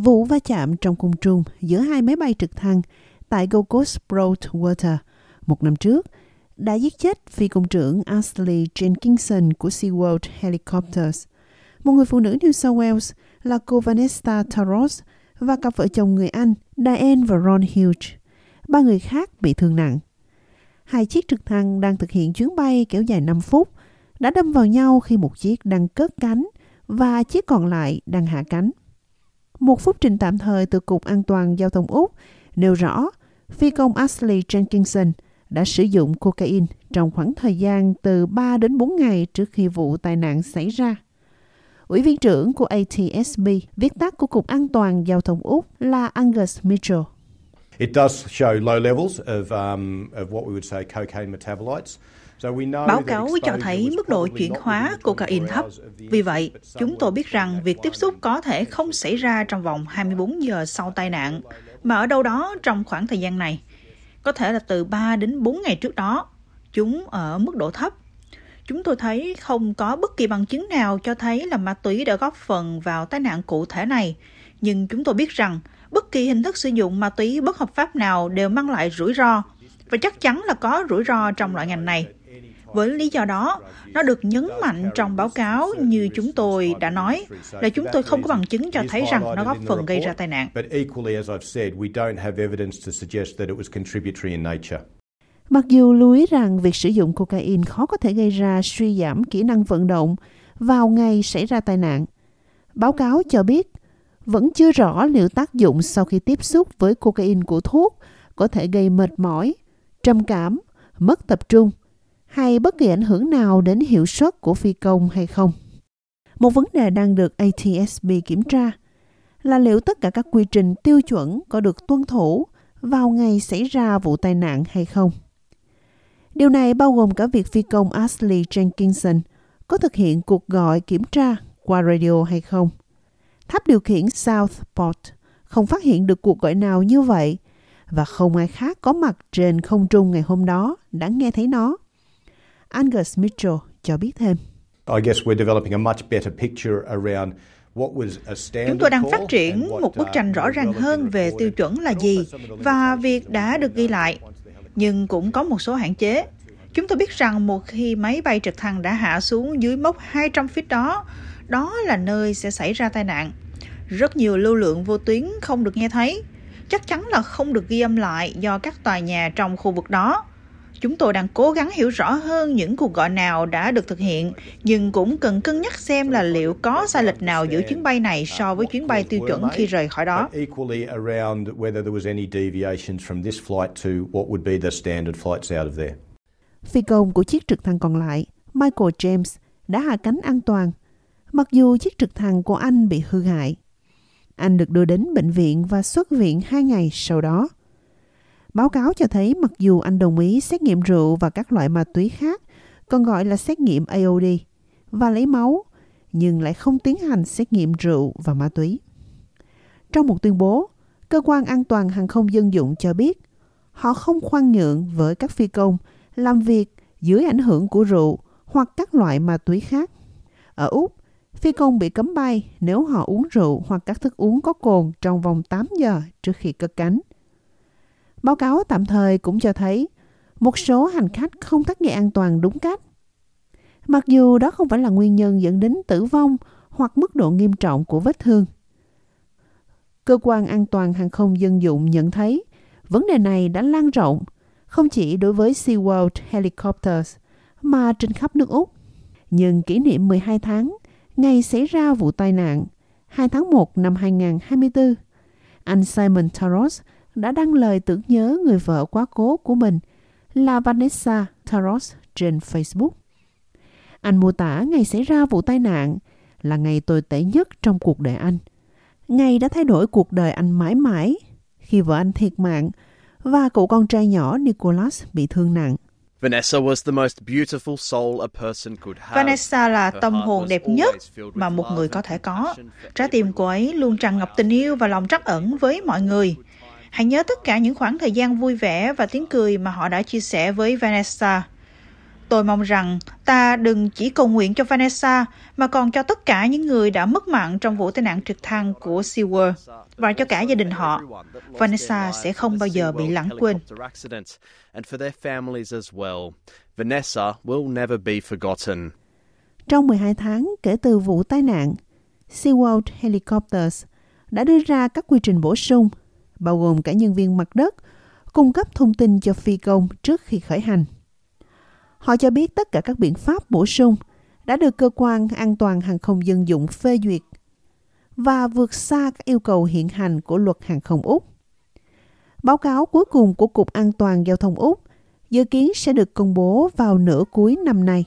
vụ va chạm trong cung trung giữa hai máy bay trực thăng tại Gold Coast Broadwater một năm trước đã giết chết phi công trưởng Ashley Jenkinson của SeaWorld Helicopters. Một người phụ nữ New South Wales là cô Vanessa Taros và cặp vợ chồng người Anh Diane và Ron Hughes. Ba người khác bị thương nặng. Hai chiếc trực thăng đang thực hiện chuyến bay kéo dài 5 phút đã đâm vào nhau khi một chiếc đang cất cánh và chiếc còn lại đang hạ cánh. Một phúc trình tạm thời từ Cục An toàn Giao thông Úc nêu rõ phi công Ashley Jenkinson đã sử dụng cocaine trong khoảng thời gian từ 3 đến 4 ngày trước khi vụ tai nạn xảy ra. Ủy viên trưởng của ATSB, viết tắt của Cục An toàn Giao thông Úc là Angus Mitchell. It does show low levels of, um, of what we would say cocaine metabolites. Báo cáo cho thấy mức độ chuyển hóa cocaine thấp. Vì vậy, chúng tôi biết rằng việc tiếp xúc có thể không xảy ra trong vòng 24 giờ sau tai nạn, mà ở đâu đó trong khoảng thời gian này. Có thể là từ 3 đến 4 ngày trước đó. Chúng ở mức độ thấp. Chúng tôi thấy không có bất kỳ bằng chứng nào cho thấy là ma túy đã góp phần vào tai nạn cụ thể này. Nhưng chúng tôi biết rằng bất kỳ hình thức sử dụng ma túy bất hợp pháp nào đều mang lại rủi ro và chắc chắn là có rủi ro trong loại ngành này. Với lý do đó, nó được nhấn mạnh trong báo cáo như chúng tôi đã nói là chúng tôi không có bằng chứng cho thấy rằng nó góp phần gây ra tai nạn. Mặc dù lưu ý rằng việc sử dụng cocaine khó có thể gây ra suy giảm kỹ năng vận động vào ngày xảy ra tai nạn, báo cáo cho biết vẫn chưa rõ liệu tác dụng sau khi tiếp xúc với cocaine của thuốc có thể gây mệt mỏi, trầm cảm, mất tập trung hay bất kỳ ảnh hưởng nào đến hiệu suất của phi công hay không. Một vấn đề đang được ATSB kiểm tra là liệu tất cả các quy trình tiêu chuẩn có được tuân thủ vào ngày xảy ra vụ tai nạn hay không. Điều này bao gồm cả việc phi công Ashley Jenkinson có thực hiện cuộc gọi kiểm tra qua radio hay không. Tháp điều khiển Southport không phát hiện được cuộc gọi nào như vậy và không ai khác có mặt trên không trung ngày hôm đó đã nghe thấy nó. Angus Mitchell cho biết thêm. Chúng tôi đang phát triển một bức tranh rõ ràng hơn về tiêu chuẩn là gì và việc đã được ghi lại. Nhưng cũng có một số hạn chế. Chúng tôi biết rằng một khi máy bay trực thăng đã hạ xuống dưới mốc 200 feet đó, đó là nơi sẽ xảy ra tai nạn. Rất nhiều lưu lượng vô tuyến không được nghe thấy. Chắc chắn là không được ghi âm lại do các tòa nhà trong khu vực đó. Chúng tôi đang cố gắng hiểu rõ hơn những cuộc gọi nào đã được thực hiện, nhưng cũng cần cân nhắc xem là liệu có sai lệch nào giữa chuyến bay này so với chuyến bay tiêu chuẩn khi rời khỏi đó. Phi công của chiếc trực thăng còn lại, Michael James, đã hạ cánh an toàn, mặc dù chiếc trực thăng của anh bị hư hại. Anh được đưa đến bệnh viện và xuất viện hai ngày sau đó. Báo cáo cho thấy mặc dù anh đồng ý xét nghiệm rượu và các loại ma túy khác, còn gọi là xét nghiệm AOD, và lấy máu, nhưng lại không tiến hành xét nghiệm rượu và ma túy. Trong một tuyên bố, Cơ quan An toàn Hàng không Dân dụng cho biết họ không khoan nhượng với các phi công làm việc dưới ảnh hưởng của rượu hoặc các loại ma túy khác. Ở Úc, phi công bị cấm bay nếu họ uống rượu hoặc các thức uống có cồn trong vòng 8 giờ trước khi cất cánh. Báo cáo tạm thời cũng cho thấy một số hành khách không thắt dây an toàn đúng cách. Mặc dù đó không phải là nguyên nhân dẫn đến tử vong hoặc mức độ nghiêm trọng của vết thương. Cơ quan an toàn hàng không dân dụng nhận thấy vấn đề này đã lan rộng không chỉ đối với SeaWorld Helicopters mà trên khắp nước Úc. Nhưng kỷ niệm 12 tháng ngày xảy ra vụ tai nạn 2 tháng 1 năm 2024, anh Simon Taros đã đăng lời tưởng nhớ người vợ quá cố của mình là Vanessa Taros trên Facebook. Anh mô tả ngày xảy ra vụ tai nạn là ngày tồi tệ nhất trong cuộc đời anh. Ngày đã thay đổi cuộc đời anh mãi mãi khi vợ anh thiệt mạng và cậu con trai nhỏ Nicholas bị thương nặng. Vanessa was the most beautiful soul a person could have. Vanessa là tâm hồn đẹp nhất mà một người có thể có. Trái tim cô ấy luôn tràn ngập tình yêu và lòng trắc ẩn với mọi người. Hãy nhớ tất cả những khoảng thời gian vui vẻ và tiếng cười mà họ đã chia sẻ với Vanessa. Tôi mong rằng ta đừng chỉ cầu nguyện cho Vanessa mà còn cho tất cả những người đã mất mạng trong vụ tai nạn trực thăng của SeaWorld và cho cả gia đình họ. Vanessa sẽ không bao giờ bị lãng quên. Vanessa will never be forgotten. Trong 12 tháng kể từ vụ tai nạn, SeaWorld Helicopters đã đưa ra các quy trình bổ sung, bao gồm cả nhân viên mặt đất, cung cấp thông tin cho phi công trước khi khởi hành. Họ cho biết tất cả các biện pháp bổ sung đã được cơ quan an toàn hàng không dân dụng phê duyệt và vượt xa các yêu cầu hiện hành của luật hàng không Úc. Báo cáo cuối cùng của Cục An toàn Giao thông Úc dự kiến sẽ được công bố vào nửa cuối năm nay.